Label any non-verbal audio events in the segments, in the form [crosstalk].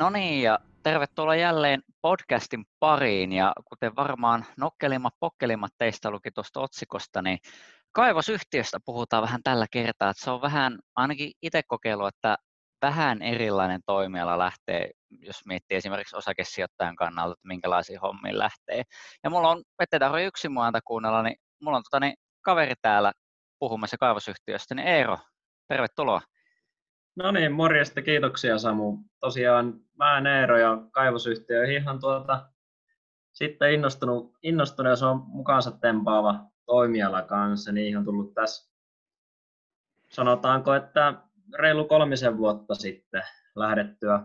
No niin, ja tervetuloa jälleen podcastin pariin. Ja kuten varmaan nokkelimmat pokkelimmat teistä luki tuosta otsikosta, niin kaivosyhtiöstä puhutaan vähän tällä kertaa. Että se on vähän, ainakin itse kokeilu, että vähän erilainen toimiala lähtee, jos miettii esimerkiksi osakesijoittajan kannalta, että minkälaisiin hommiin lähtee. Ja mulla on, ettei tarvitse yksin muuta kuunnella, niin mulla on tota, niin, kaveri täällä puhumassa kaivosyhtiöstä, niin Eero, tervetuloa. No niin, morjesta, kiitoksia Samu. Tosiaan mä Eero ja kaivosyhtiö ihan tuota, sitten innostunut, innostunut ja se on mukaansa tempaava toimiala kanssa, niin on tullut tässä, sanotaanko, että reilu kolmisen vuotta sitten lähdettyä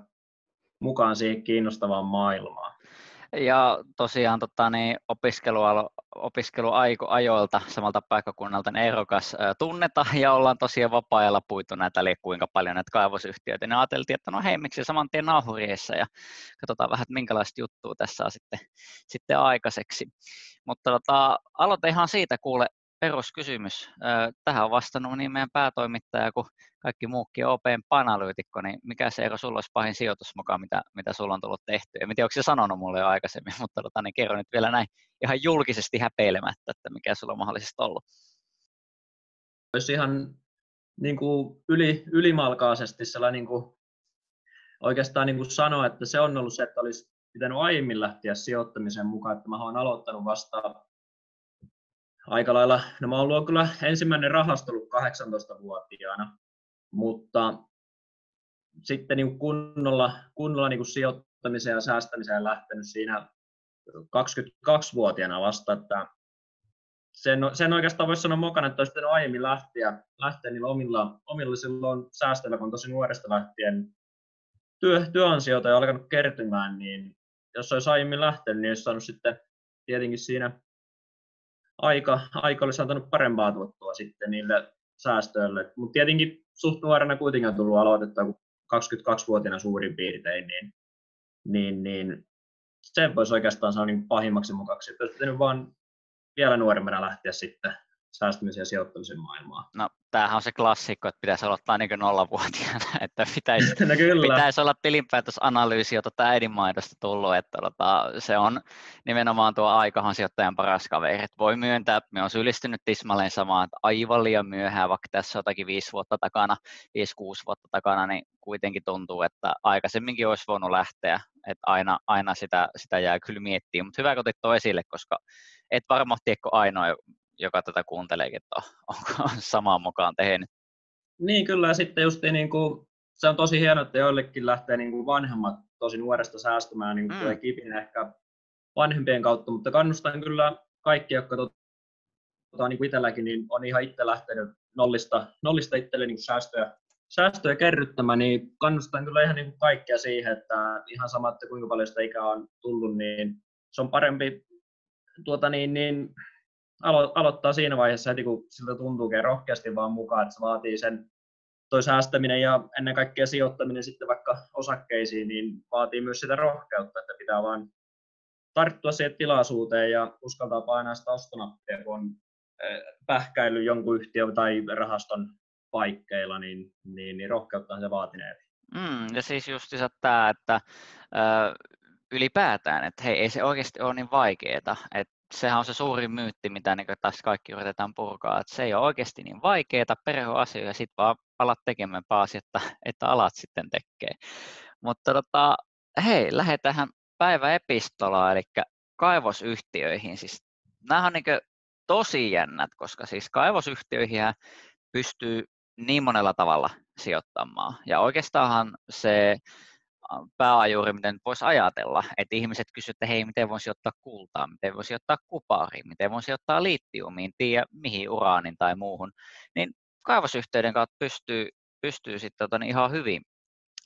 mukaan siihen kiinnostavaan maailmaan. Ja tosiaan tota, niin, opiskeluajoilta samalta paikkakunnalta niin erokas tunneta [laughs] ja ollaan tosiaan vapaa-ajalla puitu näitä eli kuinka paljon näitä kaivosyhtiöitä, niin ajateltiin, että no hei, miksi saman tien nauhuriessa ja katsotaan vähän, että minkälaista juttua tässä on sitten, sitten aikaiseksi. Mutta tota, aloite ihan siitä kuule peruskysymys. Tähän on vastannut niin meidän päätoimittaja kuin kaikki muukin OPn panalyytikko, niin mikä se ero sulla olisi pahin sijoitus mukaan, mitä, mitä sulla on tullut tehty? En tiedä, onko se sanonut mulle jo aikaisemmin, [laughs] mutta tota, niin kerro nyt vielä näin ihan julkisesti häpeilemättä, että mikä sulla on mahdollisesti ollut. Olisi ihan niin kuin yli, ylimalkaisesti sellainen niin kuin, oikeastaan niin kuin sanoa, että se on ollut se, että olisi pitänyt aiemmin lähteä sijoittamisen mukaan, että mä olen aloittanut vasta aika lailla, no mä ollut kyllä ensimmäinen rahasto ollut 18-vuotiaana, mutta sitten niin kunnolla, kunnolla niin sijoittamiseen ja säästämiseen lähtenyt siinä 22-vuotiaana vasta, että sen, sen oikeastaan voisi sanoa mukana, että olisi pitänyt aiemmin lähteä, lähteä niillä omilla, omilla silloin säästöillä, kun tosi nuoresta lähtien työ, työansioita ja alkanut kertymään, niin jos olisi aiemmin lähtenyt, niin olisi saanut sitten tietenkin siinä aika, aika olisi antanut parempaa tuottoa sitten niille säästöille. Mutta tietenkin suht nuorena kuitenkin on tullut aloitettua, kun 22-vuotiaana suurin piirtein, niin, niin, niin se voisi oikeastaan sanoa niin pahimmaksi mukaksi. Että olisi vaan vielä nuoremmana lähteä sitten säästämisen ja sijoittamisen maailmaa. No, tämähän on se klassikko, että pitäisi aloittaa niin nollavuotiaana, [laughs] että pitäisi, [laughs] no pitäisi olla tilinpäätösanalyysi, jota tämä äidinmaidosta tullut, että tota, se on nimenomaan tuo aikahan sijoittajan paras kaveri. Että voi myöntää, me on syyllistynyt tismalleen samaan, että aivan liian myöhään, vaikka tässä on jotakin viisi vuotta takana, viisi, kuusi vuotta takana, niin kuitenkin tuntuu, että aikaisemminkin olisi voinut lähteä, että aina, aina sitä, sitä jää kyllä miettiä, mutta hyvä, kun otit esille, koska et varmasti eikö ainoa, joka tätä kuunteleekin, että [laughs] onko samaan mukaan tehnyt. Niin kyllä, ja sitten just niin kuin, se on tosi hienoa, että joillekin lähtee niin kuin vanhemmat tosi nuoresta säästämään, niin kuin mm. tulee kipinä ehkä vanhempien kautta, mutta kannustan kyllä kaikki, jotka tota, niin kuin itselläkin, niin on ihan itse lähtenyt nollista, nollista itselle niin säästöjä, säästöjä kerryttämään, niin kannustan kyllä ihan niin kuin kaikkea siihen, että ihan sama, että kuinka paljon sitä ikää on tullut, niin se on parempi tuota, niin, niin, alo- aloittaa siinä vaiheessa heti, kun siltä tuntuukin rohkeasti vaan mukaan, että se vaatii sen toi säästäminen ja ennen kaikkea sijoittaminen sitten vaikka osakkeisiin, niin vaatii myös sitä rohkeutta, että pitää vaan tarttua siihen tilaisuuteen ja uskaltaa painaa sitä ostonappia, kun on eh, pähkäily jonkun yhtiön tai rahaston paikkeilla, niin, niin, niin rohkeutta se vaatineet. Mm, ja siis just tämä, että ö, ylipäätään, että hei, ei se oikeasti ole niin vaikeaa, että sehän on se suurin myytti, mitä niin tässä kaikki yritetään purkaa, että se ei ole oikeasti niin vaikeaa, perheasioita, ja sitten vaan alat tekemään paasi, että, että alat sitten tekee. Mutta tota, hei, lähdetään päiväepistolaan, eli kaivosyhtiöihin. Siis, nämä on niin tosi jännät, koska siis kaivosyhtiöihin pystyy niin monella tavalla sijoittamaan. Ja oikeastaan se pääajuri, miten voisi ajatella, että ihmiset kysyvät, että hei, miten voisi ottaa kultaa, miten voisi ottaa kupariin, miten voisi ottaa litiumiin, tiedä mihin uraanin tai muuhun, niin kaivosyhteyden kautta pystyy, pystyy sitten tota, niin ihan hyvin.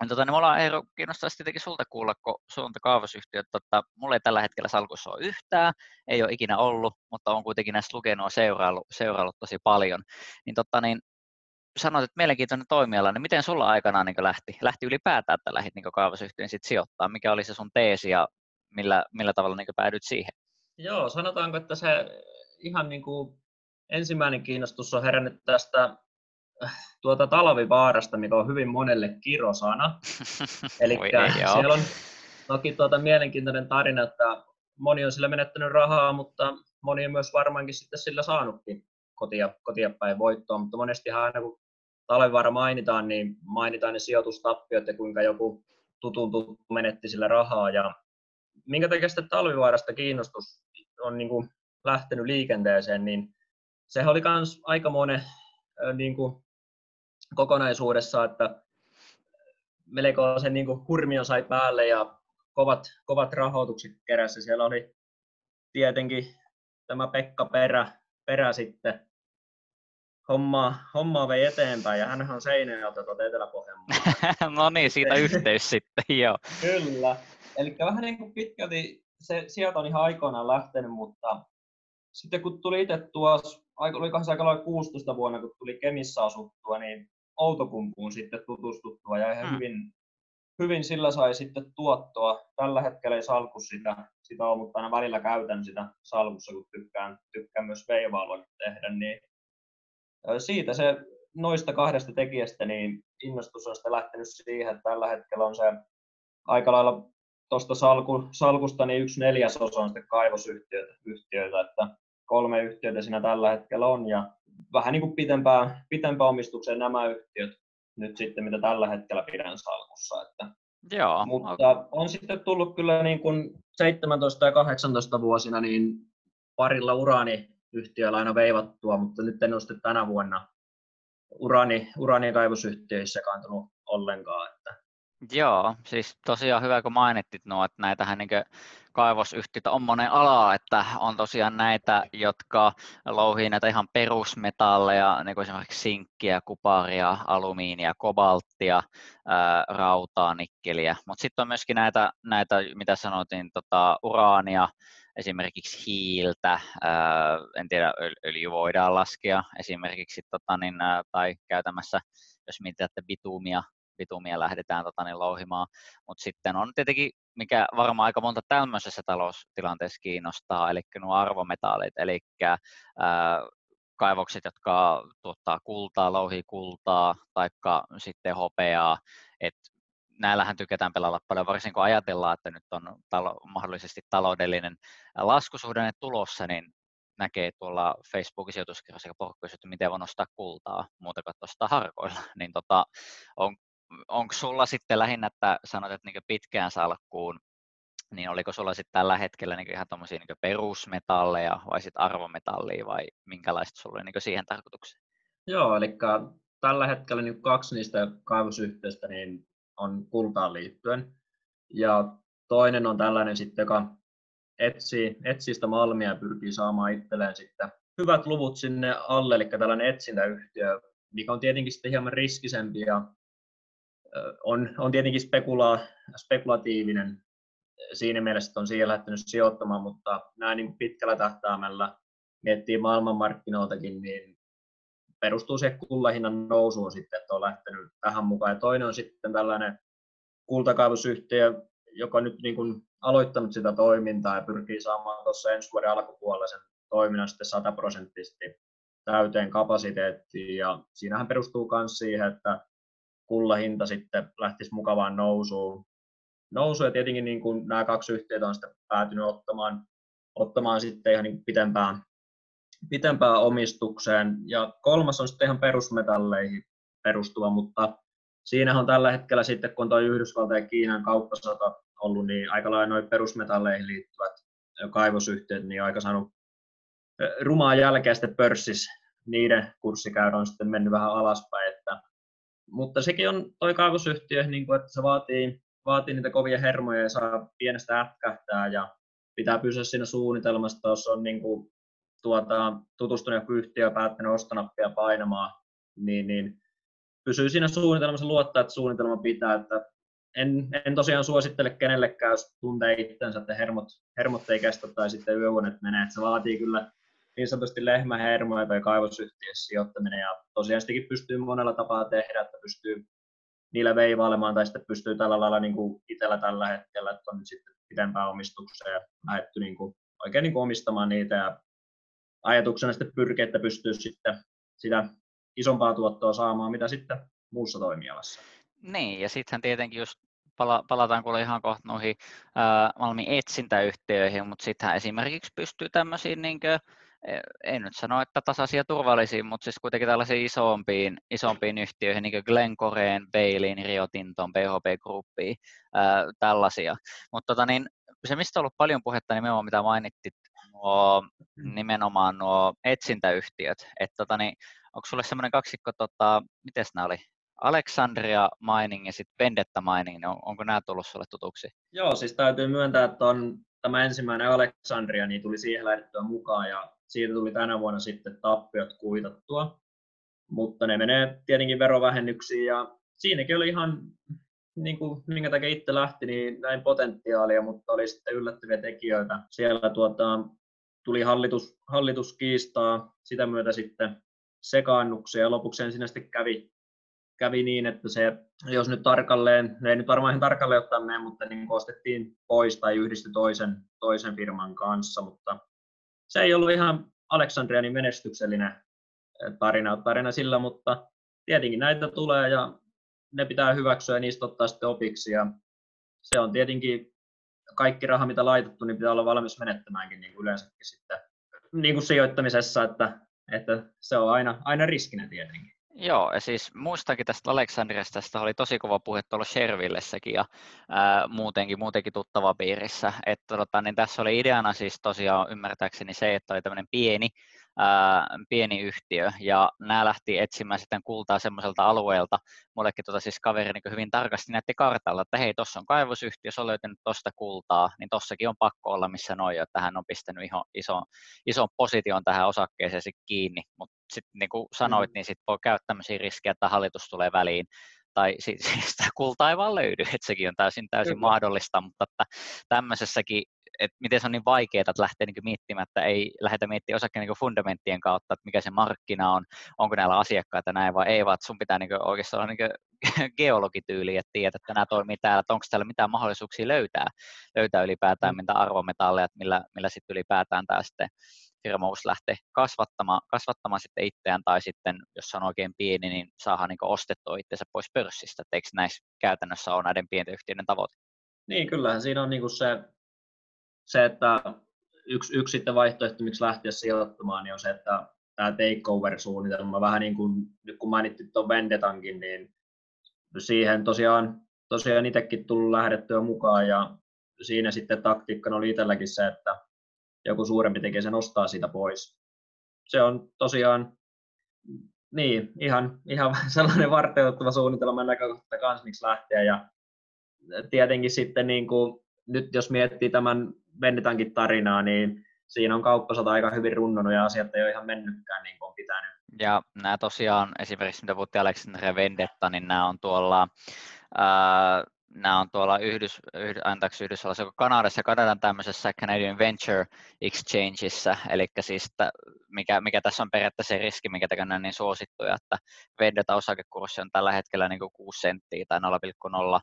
Tota, niin me ollaan Eero, kiinnostaisi tietenkin sulta kuulla, kun suunta kaivosyhtiöt, tota, mulla ei tällä hetkellä salkussa ole yhtään, ei ole ikinä ollut, mutta on kuitenkin näistä lukenut ja seuraillut, seuraillut tosi paljon. Niin, tota, niin sanoit, että mielenkiintoinen toimiala, niin miten sulla aikanaan niin lähti, lähti ylipäätään, että lähdit niin kaivosyhtiön sit sijoittaa? Mikä oli se sun teesi ja millä, millä tavalla niin päädyit siihen? Joo, sanotaanko, että se ihan niin kuin ensimmäinen kiinnostus on herännyt tästä tuota talvivaarasta, mikä on hyvin monelle kirosana. [laughs] Eli siellä on toki tuota mielenkiintoinen tarina, että moni on sillä menettänyt rahaa, mutta moni on myös varmaankin sitten sillä saanutkin kotia, kotia päin voittoa, mutta monestihan aina kun talvivaara mainitaan, niin mainitaan ne sijoitustappiot ja kuinka joku tutun tuttu menetti sillä rahaa. Ja minkä takia sitten talvivaarasta kiinnostus on niin kuin lähtenyt liikenteeseen, niin se oli myös aikamoinen niin kuin kokonaisuudessa, että melko sen niin kuin hurmion sai päälle ja kovat, kovat rahoitukset kerässä. Siellä oli tietenkin tämä Pekka Perä, Perä sitten hommaa, hommaa vei eteenpäin ja hän on Seinäjoelta tuolta Etelä-Pohjanmaalta. [laughs] no niin, siitä yhteys sitten, joo. Kyllä. Eli vähän niin kuin pitkälti se sieltä on ihan aikoinaan lähtenyt, mutta sitten kun tuli itse tuossa, olikohan se aika 16 vuonna, kun tuli Kemissä asuttua, niin Outokumpuun sitten tutustuttua ja ihan hmm. hyvin, hyvin sillä sai sitten tuottoa. Tällä hetkellä ei salku sitä, sitä on, mutta aina välillä käytän sitä salkussa, kun tykkään, tykkään myös veivailuja tehdä, niin siitä se noista kahdesta tekijästä niin innostus on sitten lähtenyt siihen, että tällä hetkellä on se aika lailla tuosta salku, salkusta niin yksi neljäsosa on sitten kaivosyhtiöitä, yhtiöitä, että kolme yhtiötä siinä tällä hetkellä on ja vähän niin kuin pitempään, pitempään omistukseen nämä yhtiöt nyt sitten, mitä tällä hetkellä pidän salkussa. Että, Joo, mutta okay. on sitten tullut kyllä niin kuin 17 ja 18 vuosina niin parilla uraaniyhtiöllä aina veivattua, mutta nyt en ole sitten tänä vuonna urani, uranikaivosyhtiöissä kantunut ollenkaan. Että. Joo, siis tosiaan hyvä kun mainittit nuo, että näitähän niin kaivosyhtiöitä on monen ala, että on tosiaan näitä, jotka louhii näitä ihan perusmetalleja, niin kuin esimerkiksi sinkkiä, kuparia, alumiinia, kobalttia, rautaa, nikkeliä, mutta sitten on myöskin näitä, näitä mitä sanotin, tota, uraania, esimerkiksi hiiltä, en tiedä, öljy voidaan laskea esimerkiksi, tota, niin, tai käytämässä, jos mietitte bitumia, bitumia lähdetään tota, niin, louhimaan. Mutta sitten on tietenkin, mikä varmaan aika monta tämmöisessä taloustilanteessa kiinnostaa, eli nuo arvometallit, eli kaivokset, jotka tuottaa kultaa, louhii kultaa, taikka sitten hopeaa, että näillähän tykätään pelata paljon, varsinkin kun ajatellaan, että nyt on talo, mahdollisesti taloudellinen laskusuhdanne tulossa, niin näkee tuolla Facebookin sijoituskirjassa porukka että miten voi nostaa kultaa muuta kuin tuosta harkoilla, [laughs] niin tota, on, onko sulla sitten lähinnä, että sanot, että niin pitkään salkkuun, niin oliko sulla sitten tällä hetkellä niin ihan tuommoisia niin perusmetalleja vai sitten arvometallia vai minkälaista sulla oli niin siihen tarkoitukseen? Joo, eli tällä hetkellä niin kaksi niistä kaivosyhtiöistä niin on kultaan liittyen. Ja toinen on tällainen sitten, joka etsii, etsii sitä malmia ja pyrkii saamaan itselleen sitten hyvät luvut sinne alle, eli tällainen etsintäyhtiö, mikä on tietenkin sitten hieman riskisempi ja on, on tietenkin spekula, spekulatiivinen siinä mielessä, että on siihen lähtenyt sijoittamaan, mutta näin niin pitkällä tähtäimellä miettii maailmanmarkkinoiltakin, niin perustuu se kullahinnan nousuun sitten, että on lähtenyt tähän mukaan. Ja toinen on sitten tällainen kultakaivosyhtiö, joka nyt niin kuin aloittanut sitä toimintaa ja pyrkii saamaan tuossa ensi vuoden alkupuolella sen toiminnan sitten sataprosenttisesti täyteen kapasiteettiin. Ja siinähän perustuu myös siihen, että kullahinta sitten lähtisi mukavaan nousuun. Nousu ja tietenkin niin kuin nämä kaksi yhtiötä on sitten päätynyt ottamaan, ottamaan sitten ihan niin pitempään, pitempään omistukseen. Ja kolmas on sitten ihan perusmetalleihin perustuva, mutta siinä on tällä hetkellä sitten, kun tuo Yhdysvaltain ja Kiinan kauppasota ollut, niin aika lailla noin perusmetalleihin liittyvät kaivosyhtiöt, niin aika saanut rumaa jälkeä sitten pörssissä. Niiden kurssikäyrä on sitten mennyt vähän alaspäin, että mutta sekin on toi kaivosyhtiö, niin kuin, että se vaatii, vaatii niitä kovia hermoja ja saa pienestä ätkähtää ja pitää pysyä siinä suunnitelmassa, jos on niin kuin, tuota, tutustunut joku yhtiö ja päättänyt ostonappia painamaan, niin, niin pysyy siinä suunnitelmassa luottaa, että suunnitelma pitää, että en, en tosiaan suosittele kenellekään, jos tuntee itsensä, että hermot, hermot ei kestä tai sitten yövuonet menee, että se vaatii kyllä niin sanotusti lehmähermoja tai kaivosyhtiössä sijoittaminen ja tosiaan sitäkin pystyy monella tapaa tehdä, että pystyy niillä veivailemaan tai sitten pystyy tällä lailla niin kuin itsellä tällä hetkellä, että on nyt sitten pitempään omistukseen ja lähdetty niin kuin, oikein niin kuin omistamaan niitä ja ajatuksena sitten pyrkiä, että pystyy sitten sitä isompaa tuottoa saamaan, mitä sitten muussa toimialassa. Niin, ja sittenhän tietenkin just pala, palataan kuule ihan kohta noihin ää, Malmin etsintäyhtiöihin, mutta sittenhän esimerkiksi pystyy tämmöisiin niin kuin, e, en nyt sano, että tasaisia turvallisiin, mutta siis kuitenkin tällaisiin isompiin, isompiin yhtiöihin, niin kuin Glencoreen, Bailin, Rio Tinton, BHP Groupiin, ää, tällaisia. Mutta tota, niin, se, mistä on ollut paljon puhetta nimenomaan, mitä mainittit, nuo, mm. nimenomaan nuo etsintäyhtiöt. Että tota, niin, onko sulle semmoinen kaksikko, tota, miten nämä oli? Alexandria Mining ja sitten Vendetta Mining, niin on, onko nämä tullut sulle tutuksi? Joo, siis täytyy myöntää, että on tämä ensimmäinen Alexandria, niin tuli siihen lähdettyä mukaan ja siitä tuli tänä vuonna sitten tappiot kuitattua. Mutta ne menee tietenkin verovähennyksiin ja siinäkin oli ihan, niin kuin, minkä takia itse lähti, niin näin potentiaalia, mutta oli sitten yllättäviä tekijöitä. Siellä tuota, tuli hallitus, hallitus kiistaa, sitä myötä sitten sekaannuksia. Ja lopuksi ensin sitten kävi kävi niin, että se, jos nyt tarkalleen, ne ei nyt varmaan ihan tarkalleen ottaa mene, mutta niin ostettiin pois tai yhdistyi toisen, toisen firman kanssa, mutta se ei ollut ihan Aleksandrianin menestyksellinen tarina, tarina sillä, mutta tietenkin näitä tulee ja ne pitää hyväksyä ja niistä ottaa sitten opiksi. Ja se on tietenkin kaikki raha, mitä laitettu, niin pitää olla valmis menettämäänkin niin kuin yleensäkin sitten niin kuin sijoittamisessa, että, että se on aina, aina riskinä tietenkin. Joo, ja siis muistankin tästä Aleksandriasta, tästä oli tosi kova puhe tuolla Shervillessäkin ja ää, muutenkin, muutenkin tuttava piirissä. Että tota, niin tässä oli ideana siis tosiaan ymmärtääkseni se, että oli tämmöinen pieni ää, pieni yhtiö, ja nämä lähti etsimään sitten kultaa semmoiselta alueelta. Mullekin tota siis kaveri niin hyvin tarkasti näytti kartalla, että hei, tuossa on kaivosyhtiö, se on löytänyt tuosta kultaa, niin tossakin on pakko olla, missä noin, että hän on pistänyt iso, iso, ison position tähän osakkeeseen kiinni, mutta sitten niin kuin sanoit, mm. niin sitten voi käyttää tämmöisiä riskejä, että hallitus tulee väliin, tai [laughs] sitä kultaa ei vaan löydy, että sekin on täysin, täysin Kyllä. mahdollista, mutta että tämmöisessäkin että miten se on niin vaikeaa, että lähtee niin miettimään, että ei lähdetä miettimään osakkeen niin fundamenttien kautta, että mikä se markkina on, onko näillä asiakkaita näin vai ei, vaan sun pitää niin oikeastaan olla niin [laughs] geologityyli, että tiedät, että nämä toimii täällä, että onko täällä mitään mahdollisuuksia löytää, löytää ylipäätään mm. mitä arvometalleja, että millä, millä sitten ylipäätään tämä sitten firma voisi lähteä kasvattamaan, kasvattamaan sitten itseään, tai sitten, jos se on oikein pieni, niin saadaan niin ostettua itsensä pois pörssistä, että eikö näissä käytännössä ole näiden pienten yhtiöiden tavoite? Niin, kyllähän siinä on niin se se, että yksi, yksi sitten vaihtoehto, miksi lähteä sijoittamaan, niin on se, että tämä takeover-suunnitelma, vähän niin kuin nyt kun mainittiin tuon Vendetankin, niin siihen tosiaan, tosiaan itsekin tullut lähdettyä mukaan ja siinä sitten taktiikkana oli itselläkin se, että joku suurempi tekee sen ostaa siitä pois. Se on tosiaan niin, ihan, ihan [laughs] sellainen varteuttava suunnitelma näkökohta kanssa, miksi lähteä. Ja tietenkin sitten niin kuin, nyt jos miettii tämän Vennetankin tarinaa, niin siinä on kauppasota aika hyvin runnonut ja asiat ei ole ihan mennytkään niin kuin on pitänyt. Ja nämä tosiaan, esimerkiksi mitä puhuttiin Alexander Vendetta, niin nämä on tuolla ää, nämä on tuolla Yhdys, Yhdys, antaksi Yhdysvalloissa, Kanadassa, Kanadan tämmöisessä Canadian Venture Exchangeissa, eli siis että mikä, mikä tässä on periaatteessa se riski, mikä tekee niin suosittuja, että Vendetta osakekurssi on tällä hetkellä niin kuin 6 senttiä tai 0,0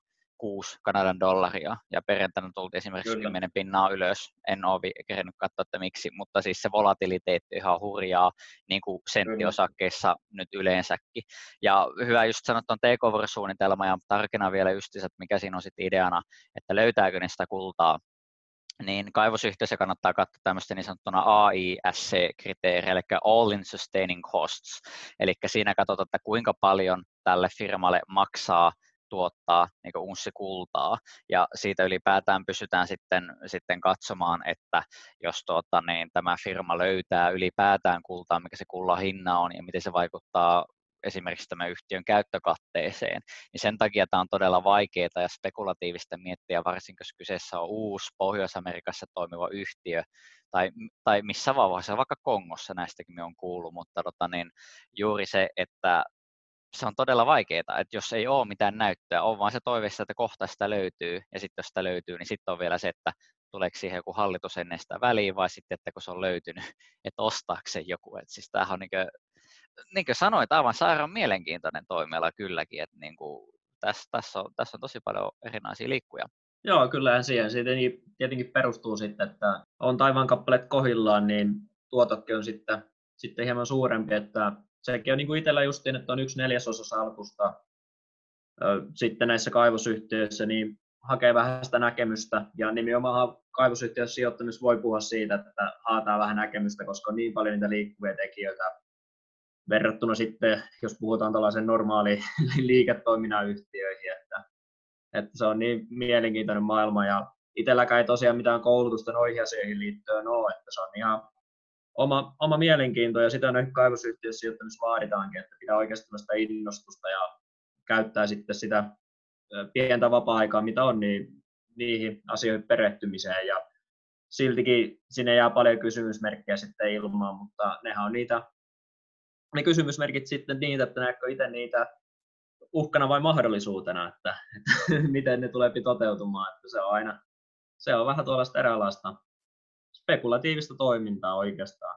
6 Kanadan dollaria ja perjantaina tultiin esimerkiksi Kyllä. 10 pinnaa ylös. En ole kerännyt katsoa, että miksi, mutta siis se volatiliteetti on ihan hurjaa niin kuin senttiosakkeissa Kyllä. nyt yleensäkin. Ja hyvä just sanoa tuon takeover-suunnitelma ja tarkena vielä että mikä siinä on sitten ideana, että löytääkö ne sitä kultaa niin kaivosyhteisö kannattaa katsoa tämmöistä niin sanottuna AISC-kriteeriä, eli All in Sustaining Costs. Eli siinä katsotaan, että kuinka paljon tälle firmalle maksaa tuottaa niin unssikultaa. Ja siitä ylipäätään pysytään sitten, sitten katsomaan, että jos tuota, niin tämä firma löytää ylipäätään kultaa, mikä se kullan hinna on ja miten se vaikuttaa esimerkiksi tämän yhtiön käyttökatteeseen, niin sen takia tämä on todella vaikeaa ja spekulatiivista miettiä, varsinkin jos kyseessä on uusi Pohjois-Amerikassa toimiva yhtiö, tai, tai missä vaiheessa, vaikka Kongossa näistäkin on kuullut, mutta tota, niin juuri se, että se on todella vaikeaa, että jos ei ole mitään näyttöä, on vaan se toiveessa, että kohta sitä löytyy, ja sitten jos sitä löytyy, niin sitten on vielä se, että tuleeko siihen joku hallitus ennen sitä väliin, vai sitten, että kun se on löytynyt, [laughs] että ostaako se joku. että siis tämähän on niin kuin, niin kuin sanoit, aivan sairaan mielenkiintoinen toimiala kylläkin, että niin kuin, tässä, tässä, on, tässä on tosi paljon erinäisiä liikkuja. Joo, kyllähän siihen. Siitä tietenkin perustuu sitten, että on taivaan kappaleet kohillaan, niin tuotokki on sitten, sitten hieman suurempi, että sekin on niin kuin itsellä justiin, että on yksi neljäsosa salkusta sitten näissä kaivosyhtiöissä, niin hakee vähän sitä näkemystä, ja nimenomaan kaivosyhtiössä sijoittamissa voi puhua siitä, että haetaan vähän näkemystä, koska on niin paljon niitä liikkuvia tekijöitä. Verrattuna sitten, jos puhutaan tällaisen normaali [laughs] liiketoiminnan yhtiöihin, että, että se on niin mielenkiintoinen maailma, ja itselläkään ei tosiaan mitään koulutusta noihin asioihin liittyen ole, että se on ihan oma, oma mielenkiinto, ja sitä noihin kaivosyhtiöissä sijoittamissa vaaditaankin, että pitää oikeasti sitä innostusta ja käyttää sitten sitä pientä vapaa-aikaa, mitä on, niin niihin asioihin perehtymiseen. Ja siltikin sinne jää paljon kysymysmerkkejä sitten ilmaan, mutta nehän on niitä, ne kysymysmerkit sitten niitä, että näetkö itse niitä uhkana vai mahdollisuutena, että, että [laughs] miten ne tulee toteutumaan, että se on aina, se on vähän tuollaista eräänlaista spekulatiivista toimintaa oikeastaan.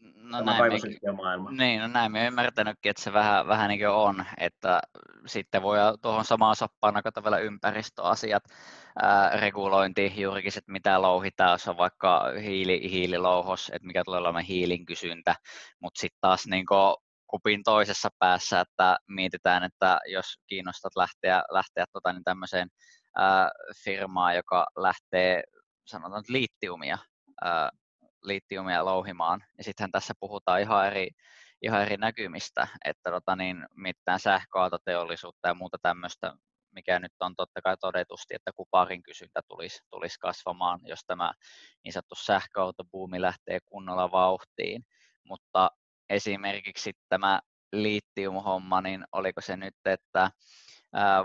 No näin, me, niin, no näin me ymmärtänytkin, että se vähän, vähän niin kuin on, että sitten voi tuohon samaan soppaan nakata vielä ympäristöasiat, ää, regulointi, juurikin että mitä louhitaan, jos on vaikka hiili, hiililouhos, että mikä tulee olemaan hiilin kysyntä, mutta sitten taas niin kuin kupin toisessa päässä, että mietitään, että jos kiinnostat lähteä, lähteä tota, niin tämmöiseen ää, firmaan, joka lähtee sanotaan liittiumia ää, litiumia louhimaan. Ja sittenhän tässä puhutaan ihan eri, ihan eri näkymistä, että tota niin, mitään sähköautoteollisuutta ja muuta tämmöistä, mikä nyt on totta kai todetusti, että kuparin kysyntä tulisi, tulisi kasvamaan, jos tämä niin sanottu sähköautobuumi lähtee kunnolla vauhtiin. Mutta esimerkiksi tämä litiumhomma, niin oliko se nyt, että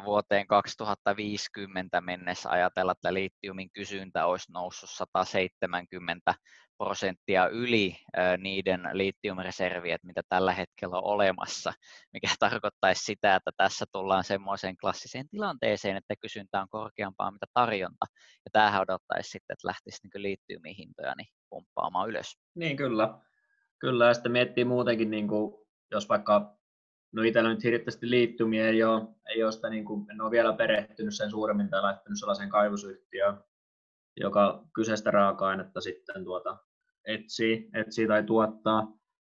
vuoteen 2050 mennessä ajatella, että litiumin kysyntä olisi noussut 170 prosenttia yli niiden litiumreserviä, mitä tällä hetkellä on olemassa, mikä [laughs] tarkoittaisi sitä, että tässä tullaan semmoiseen klassiseen tilanteeseen, että kysyntä on korkeampaa mitä tarjonta, ja tämähän odottaisi sitten, että lähtisi niin litiumin hintoja niin pumppaamaan ylös. Niin kyllä, kyllä, ja sitten miettii muutenkin, niin kuin, jos vaikka No itsellä nyt hirveästi liittymia ei ole, ei ole sitä, niin kuin, en ole vielä perehtynyt sen suuremmin tai laittanut sellaisen kaivosyhtiöön, joka kyseistä raaka-ainetta sitten tuota, etsii, etsii tai tuottaa.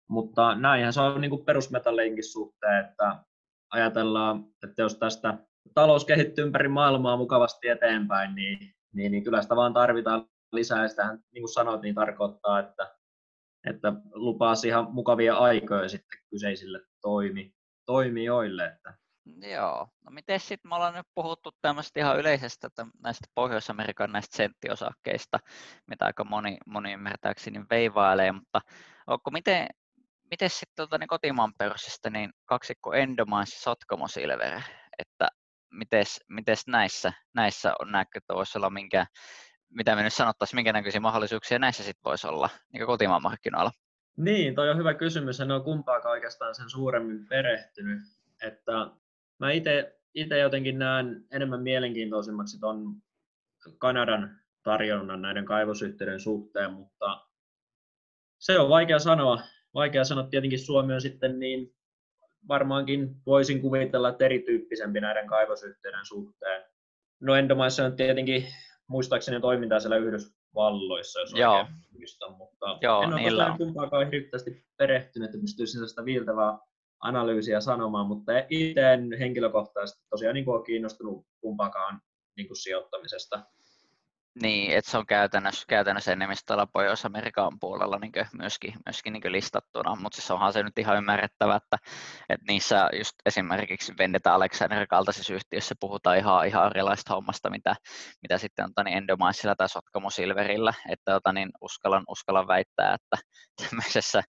Mutta näinhän se on niin kuin perusmetallinkin suhteen, että ajatellaan, että jos tästä talous kehittyy ympäri maailmaa mukavasti eteenpäin, niin, niin, niin kyllä sitä vaan tarvitaan lisää. Ja sitähän, niin kuin sanoit, niin tarkoittaa, että, että lupaa ihan mukavia aikoja sitten kyseisille toimi, toimijoille. Että. Joo, no miten sitten me ollaan nyt puhuttu tämmöistä ihan yleisestä näistä Pohjois-Amerikan näistä senttiosakkeista, mitä aika moni, moni ymmärtääkseni veivailee, mutta onko miten, miten sitten tuota, niin kotimaan pörssistä niin kaksikko Endomans ja Sotkamo Silver, että mites, mites näissä, näissä on että voisi olla minkä, mitä me nyt sanottaisiin, minkä näköisiä mahdollisuuksia näissä sitten voisi olla niin kotimaan markkinoilla? Niin, toi on hyvä kysymys. En ole kumpaakaan oikeastaan sen suuremmin perehtynyt. Että mä itse jotenkin näen enemmän mielenkiintoisemmaksi tuon Kanadan tarjonnan näiden kaivosyhtiöiden suhteen, mutta se on vaikea sanoa. Vaikea sanoa, tietenkin Suomi on sitten niin varmaankin voisin kuvitella, että erityyppisempi näiden kaivosyhtiöiden suhteen. No Endomaissa on tietenkin muistaakseni toimintaa siellä Yhdysvalloissa, jos Joo. oikein muistan, mutta Joo, en ole tosiaan kumpaakaan hirveästi perehtynyt, että pystyisin sitä viiltävää analyysiä sanomaan, mutta itse en henkilökohtaisesti tosiaan niin ole kiinnostunut kumpaakaan niin kuin sijoittamisesta. Niin, että se on käytännössä, käytännössä enemmistöllä Pohjois-Amerikan puolella niin myöskin, myöskin niin listattuna, mutta siis onhan se nyt ihan ymmärrettävä, että, että niissä just esimerkiksi Vendetta Alexander kaltaisissa yhtiöissä puhutaan ihan, ihan erilaista hommasta, mitä, mitä sitten on niin Endomaisilla tai Sotkamo Silverillä, että ota, niin uskallan, uskallan väittää, että tämmöisessä,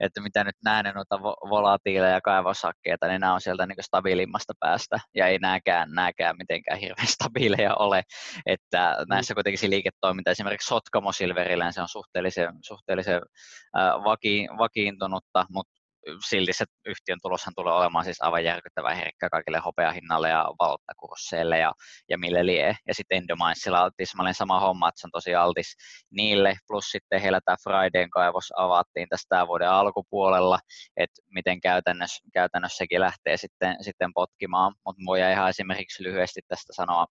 että mitä nyt näen noita volatiileja kaivosakkeita, niin nämä on sieltä niin stabiilimmasta päästä, ja ei nääkään, nääkään mitenkään hirveän [laughs] stabiileja ole, että näissä kuitenkin se liiketoiminta. Esimerkiksi Sotkamo Silverillä, se on suhteellisen, suhteellisen vaki, vakiintunutta, mutta silti se yhtiön tuloshan tulee olemaan siis aivan järkyttävän herkkä kaikille hopeahinnalle ja valuuttakursseille ja, ja mille lie. Ja sitten Endominesilla on tismalleen sama homma, että se on tosi altis niille, plus sitten heillä tämä Fridayn kaivos avattiin tästä tämän vuoden alkupuolella, että miten käytännössä, käytännössä sekin lähtee sitten, sitten potkimaan, mutta voi ihan esimerkiksi lyhyesti tästä sanoa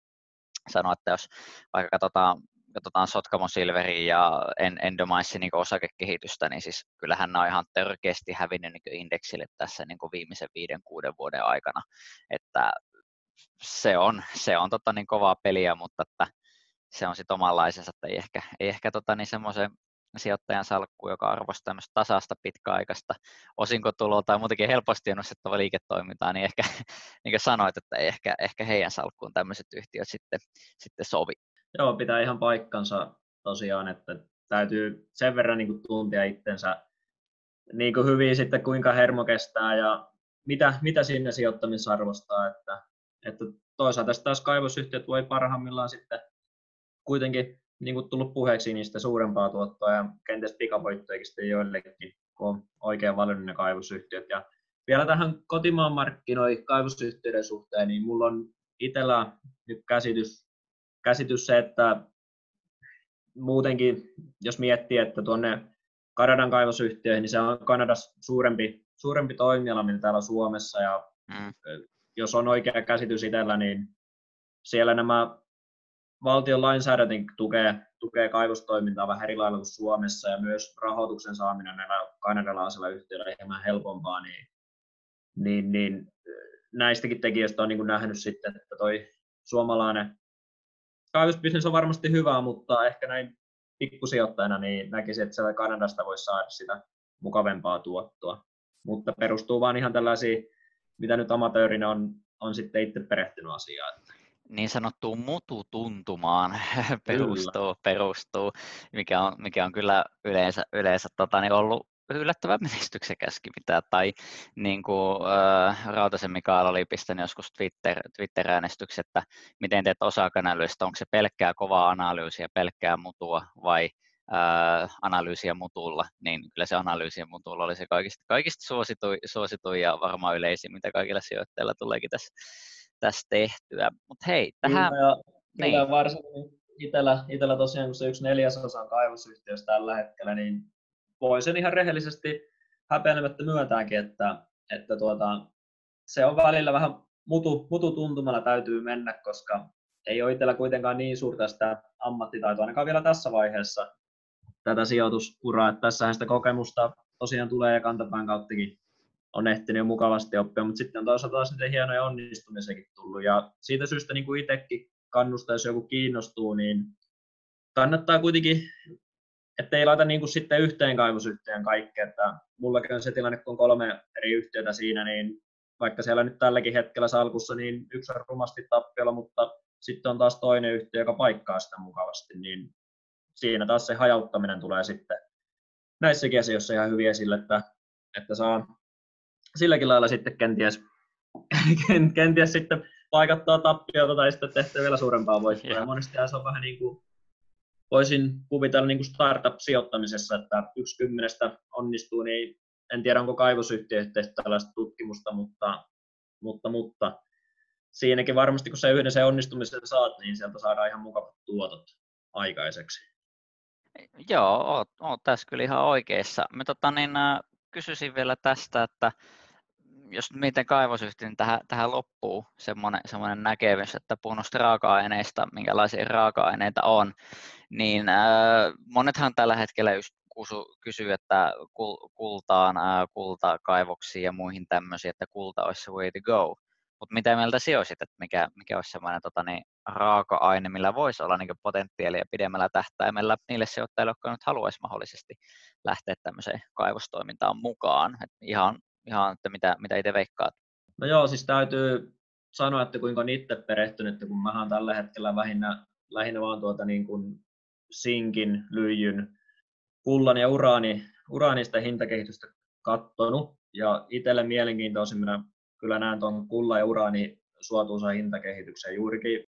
sanoa, että jos vaikka katsotaan, katsotaan Sotkamo Silverin ja Endomaisin niin osakekehitystä, niin siis kyllähän ne on ihan törkeästi hävinnyt niin indeksille tässä niin viimeisen viiden, kuuden vuoden aikana. Että se on, se on tota niin kovaa peliä, mutta että se on sitten omanlaisensa, että ei ehkä, ei ehkä tota niin semmoisen sijoittajan salkku, joka arvostaa tämmöistä tasasta pitkäaikaista osinkotuloa tai muutenkin helposti ennustettava liiketoimintaa, niin ehkä [laughs] niin kuin sanoit, että ei ehkä, ehkä heidän salkkuun tämmöiset yhtiöt sitten, sitten sovi. Joo, pitää ihan paikkansa tosiaan, että täytyy sen verran niin kuin tuntea itsensä niin kuin hyvin sitten, kuinka hermo kestää ja mitä, mitä sinne sijoittamisessa arvostaa, että, että toisaalta taas kaivosyhtiöt voi parhaimmillaan sitten kuitenkin niin kuin tullut puheeksi niistä suurempaa tuottoa ja kenties pikavoittojakin sitten joillekin, kun on oikein valinnut ne kaivosyhtiöt. Ja vielä tähän kotimaan markkinoihin kaivosyhtiöiden suhteen, niin mulla on itsellä nyt käsitys, käsitys se, että muutenkin, jos miettii, että tuonne Kanadan kaivosyhtiöihin, niin se on Kanadassa suurempi, suurempi toimiala, mitä täällä Suomessa, ja mm. jos on oikea käsitys itsellä, niin siellä nämä valtion lainsäädäntö tukee, tukee kaivostoimintaa vähän eri lailla kuin Suomessa ja myös rahoituksen saaminen näillä kanadalaisilla yhtiöillä hieman helpompaa, niin, niin, niin näistäkin tekijöistä on niin kuin nähnyt sitten, että toi suomalainen kaivosbisnes on varmasti hyvä, mutta ehkä näin pikkusijoittajana niin näkisin, että siellä Kanadasta voisi saada sitä mukavempaa tuottoa. Mutta perustuu vaan ihan tällaisiin, mitä nyt amatöörinä on, on sitten itse perehtynyt asiaan. Niin sanottuun mututuntumaan [laughs] perustuu, perustuu mikä, on, mikä on kyllä yleensä, yleensä tota, niin ollut yllättävän menestyksekäskin mitä, tai niin kuin äh, Rautasen Mikael oli pistänyt joskus Twitter, Twitter-äänestyksen, että miten teet osakanalyystä, onko se pelkkää kovaa analyysiä, pelkkää mutua vai äh, analyysiä mutulla, niin kyllä se analyysiä mutulla oli se kaikista, kaikista suosituin, suosituin ja varmaan yleisin, mitä kaikilla sijoittajilla tuleekin tässä, tässä tehtyä. Mutta hei, tähän... Kyllä, niin. kyllä varsinkin itsellä, itsellä tosiaan, kun se yksi neljäsosa on kaivosyhtiössä tällä hetkellä, niin voi sen ihan rehellisesti häpeilemättä myöntääkin, että, että tuota, se on välillä vähän mutu, mutu tuntumalla täytyy mennä, koska ei ole itsellä kuitenkaan niin suurta sitä ammattitaitoa ainakaan vielä tässä vaiheessa tätä sijoitusuraa. Että tässähän sitä kokemusta tosiaan tulee ja kantapään kauttakin on ehtinyt jo mukavasti oppia, mutta sitten on toisaalta taas niitä hienoja onnistumisiakin tullut. Ja siitä syystä niin kuin itsekin kannustaa, jos joku kiinnostuu, niin kannattaa kuitenkin että ei laita niin kuin sitten yhteen kaivosyhtiön kaikkea. Että mullakin on se tilanne, kun on kolme eri yhtiötä siinä, niin vaikka siellä nyt tälläkin hetkellä salkussa, niin yksi on rumasti tappiolla, mutta sitten on taas toinen yhtiö, joka paikkaa sitä mukavasti, niin siinä taas se hajauttaminen tulee sitten näissäkin asioissa ihan hyvin esille, että, että saa silläkin lailla sitten kenties, kenties sitten paikattaa tappiota tai sitten tehtyä vielä suurempaa voittoa. Ja monesti se on vähän niin kuin voisin kuvitella niin kuin startup-sijoittamisessa, että yksi kymmenestä onnistuu, niin en tiedä onko kaivosyhtiö tehty tällaista tutkimusta, mutta, mutta, mutta siinäkin varmasti kun se yhden se onnistumisen saat, niin sieltä saadaan ihan mukavat tuotot aikaiseksi. Joo, oot, oot tässä kyllä ihan oikeassa. Mä tota, niin, äh, kysyisin vielä tästä, että jos miten kaivosyhtiö, niin tähän, tähän loppuu semmoinen, semmoinen näkemys, että puhun raaka-aineista, minkälaisia raaka-aineita on, niin äh, monethan tällä hetkellä just kysyy, että kultaan, äh, kultakaivoksiin ja muihin tämmöisiin, että kulta olisi se way to go. Mutta mitä mieltä sijoisit, että mikä, mikä olisi semmoinen tota, niin, raaka-aine, millä voisi olla niin potentiaalia pidemmällä tähtäimellä niille sijoittajille, jotka nyt haluaisi mahdollisesti lähteä tämmöiseen kaivostoimintaan mukaan. Et ihan ihan, että mitä, mitä itse veikkaat? No joo, siis täytyy sanoa, että kuinka on itse perehtynyt, kun mä tällä hetkellä lähinnä, lähinnä vaan tuota niin kuin sinkin, lyijyn, kullan ja uraani, uraanista hintakehitystä katsonut. Ja itselle mielenkiintoisimmina kyllä näen tuon kullan ja uraani suotuisa hintakehityksen juurikin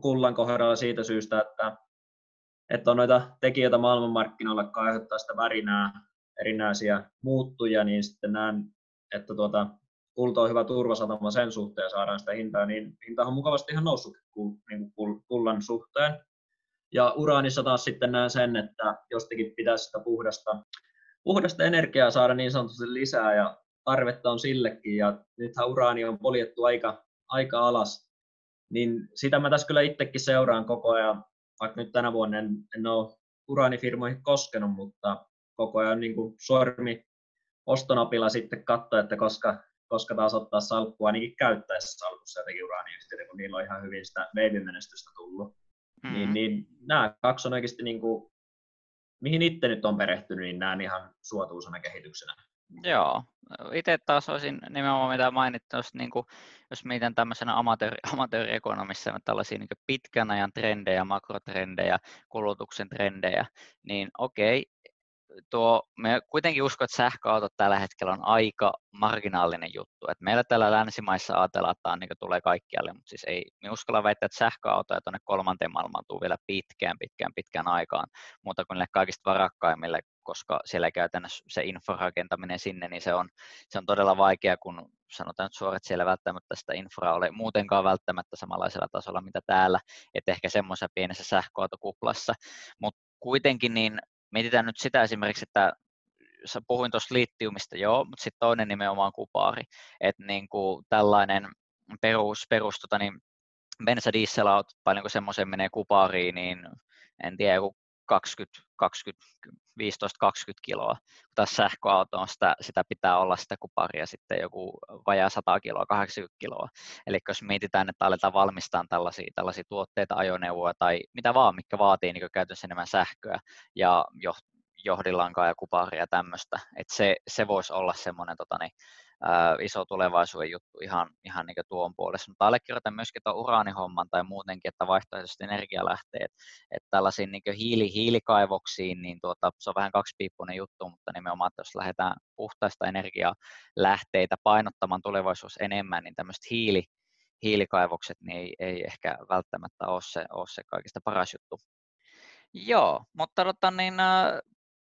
kullan kohdalla siitä syystä, että, että on noita tekijöitä maailmanmarkkinoilla, jotka aiheuttaa sitä värinää, erinäisiä muuttuja, niin sitten näen että tuota, kulta on hyvä turvasatama sen suhteen ja saadaan sitä hintaa, niin hinta on mukavasti ihan noussut niin kuin kullan suhteen. Ja uraanissa taas sitten näen sen, että jostakin pitäisi sitä puhdasta, puhdasta energiaa saada niin sanotusti lisää ja tarvetta on sillekin. Ja nythän uraani on poljettu aika, aika alas, niin sitä mä tässä kyllä itsekin seuraan koko ajan vaikka nyt tänä vuonna en, en ole uraanifirmoihin koskenut, mutta koko ajan niin kuin sormi ostonapilla sitten katsoa, että koska, koska taas ottaa salkkua ainakin käyttäessä salkussa jotenkin uraaniyhtiöitä, kun niillä on ihan hyvin sitä veivimenestystä tullut. Mm. Niin, niin nämä kaksi on oikeasti, niin kuin, mihin itse nyt on perehtynyt, niin näen ihan suotuisena kehityksenä. Joo, itse taas olisin nimenomaan mitä mainittu, jos, niin kuin, jos mietin tämmöisenä amatööri, [laughs] amatööriekonomissa tällaisia niin pitkän ajan trendejä, makrotrendejä, kulutuksen trendejä, niin okei, tuo, me kuitenkin uskon, että sähköautot tällä hetkellä on aika marginaalinen juttu. Et meillä täällä länsimaissa ajatellaan, että niin tulee kaikkialle, mutta siis ei, me uskalla väittää, että sähköautoja tuonne kolmanteen maailmaan tuu vielä pitkään, pitkään, pitkään aikaan, mutta kuin niille kaikista varakkaimmille, koska siellä käytännössä se infrarakentaminen sinne, niin se on, se on todella vaikea, kun sanotaan nyt suorat siellä välttämättä sitä infraa ole muutenkaan välttämättä samanlaisella tasolla, mitä täällä, että ehkä semmoisessa pienessä sähköautokuplassa, mutta kuitenkin niin mietitään nyt sitä esimerkiksi, että puhuin tuosta litiumista, joo, mutta sitten toinen nimenomaan kupaari, että niin kuin tällainen perus, perus tota niin, bensa dieselautot, semmoisen menee kupariin, niin en tiedä, joku 20, 20, 15-20 kiloa. Taas sähköauto on sitä, sitä, pitää olla sitä kuparia sitten joku vajaa 100 kiloa, 80 kiloa. Eli jos mietitään, että aletaan valmistaa tällaisia, tällaisia tuotteita, ajoneuvoja tai mitä vaan, mikä vaatii niin käytännössä enemmän sähköä ja jo, johdillankaa ja kuparia ja tämmöistä, että se, se voisi olla semmoinen tota, niin, iso tulevaisuuden juttu ihan, ihan niin tuon puolesta. Mutta allekirjoitan myöskin tuon uraanihomman tai muutenkin, että vaihtoehtoiset energialähteet, että tällaisiin niin hiili, hiilikaivoksiin, niin tuota, se on vähän kaksipiippunen juttu, mutta nimenomaan, että jos lähdetään puhtaista energialähteitä painottamaan tulevaisuus enemmän, niin tämmöiset hiili, hiilikaivokset niin ei, ei ehkä välttämättä ole se, ole se kaikista paras juttu. Joo, mutta tota, niin,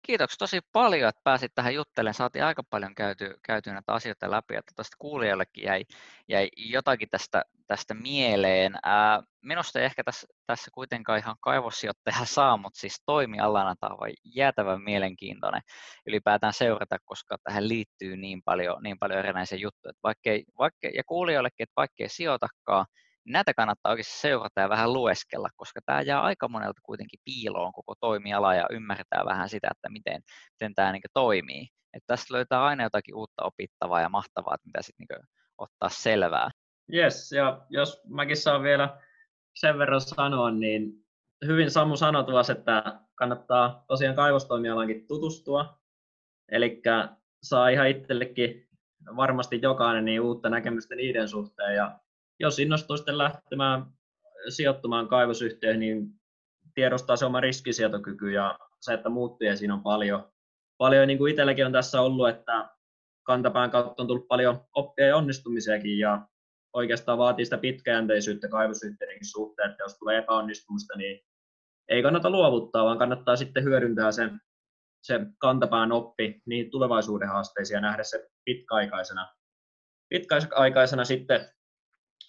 kiitoksia tosi paljon, että pääsit tähän juttelemaan. Saatiin aika paljon käyty, käyty näitä asioita läpi, että tästä kuulijallekin jäi, jäi jotakin tästä, tästä mieleen. Ää, minusta ei ehkä tässä, tässä kuitenkaan ihan kaivossijoittaja [laughs] saa, mutta siis toimialana tämä on jäätävän mielenkiintoinen ylipäätään seurata, koska tähän liittyy niin paljon, niin paljon erinäisiä juttuja. Että vaikkei, vaikkei, ja kuulijoillekin, että vaikkei sijoitakaan, näitä kannattaa oikeasti seurata ja vähän lueskella, koska tämä jää aika monelta kuitenkin piiloon koko toimiala ja ymmärtää vähän sitä, että miten, miten tämä niin toimii. Että tästä löytää aina jotakin uutta opittavaa ja mahtavaa, että mitä sitten niin ottaa selvää. Yes, ja jos mäkin saan vielä sen verran sanoa, niin hyvin Samu sanoi tuossa, että kannattaa tosiaan kaivostoimialankin tutustua. Eli saa ihan itsellekin varmasti jokainen niin uutta näkemystä niiden suhteen ja jos innostuu sitten lähtemään sijoittumaan kaivosyhtiöihin, niin tiedostaa se oma riskisietokyky ja se, että muuttuja siinä on paljon. Paljon niin kuin itselläkin on tässä ollut, että kantapään kautta on tullut paljon oppia ja onnistumisiakin ja oikeastaan vaatii sitä pitkäjänteisyyttä kaivosyhtiöidenkin suhteen, että jos tulee epäonnistumista, niin ei kannata luovuttaa, vaan kannattaa sitten hyödyntää sen, se kantapään oppi niin tulevaisuuden haasteisiin ja nähdä se pitkäaikaisena, pitkäaikaisena sitten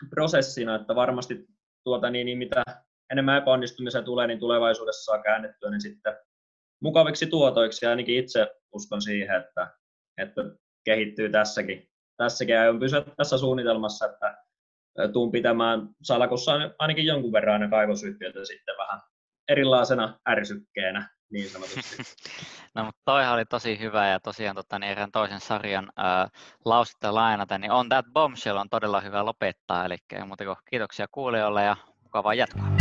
prosessina, että varmasti tuota, niin, niin mitä enemmän epäonnistumisia tulee, niin tulevaisuudessa saa käännettyä niin sitten mukaviksi tuotoiksi. Ja ainakin itse uskon siihen, että, että kehittyy tässäkin. Tässäkin ja on pysyä tässä suunnitelmassa, että tuun pitämään salakussa ainakin jonkun verran aina kaivosyhtiötä sitten vähän erilaisena ärsykkeenä niin sanotusti. [laughs] no mutta toihan oli tosi hyvä ja tosiaan tota, niin erään toisen sarjan ää, lausetta lainata, niin on that bombshell on todella hyvä lopettaa, eli muuta kiitoksia kuulijoille ja mukavaa jatkoa.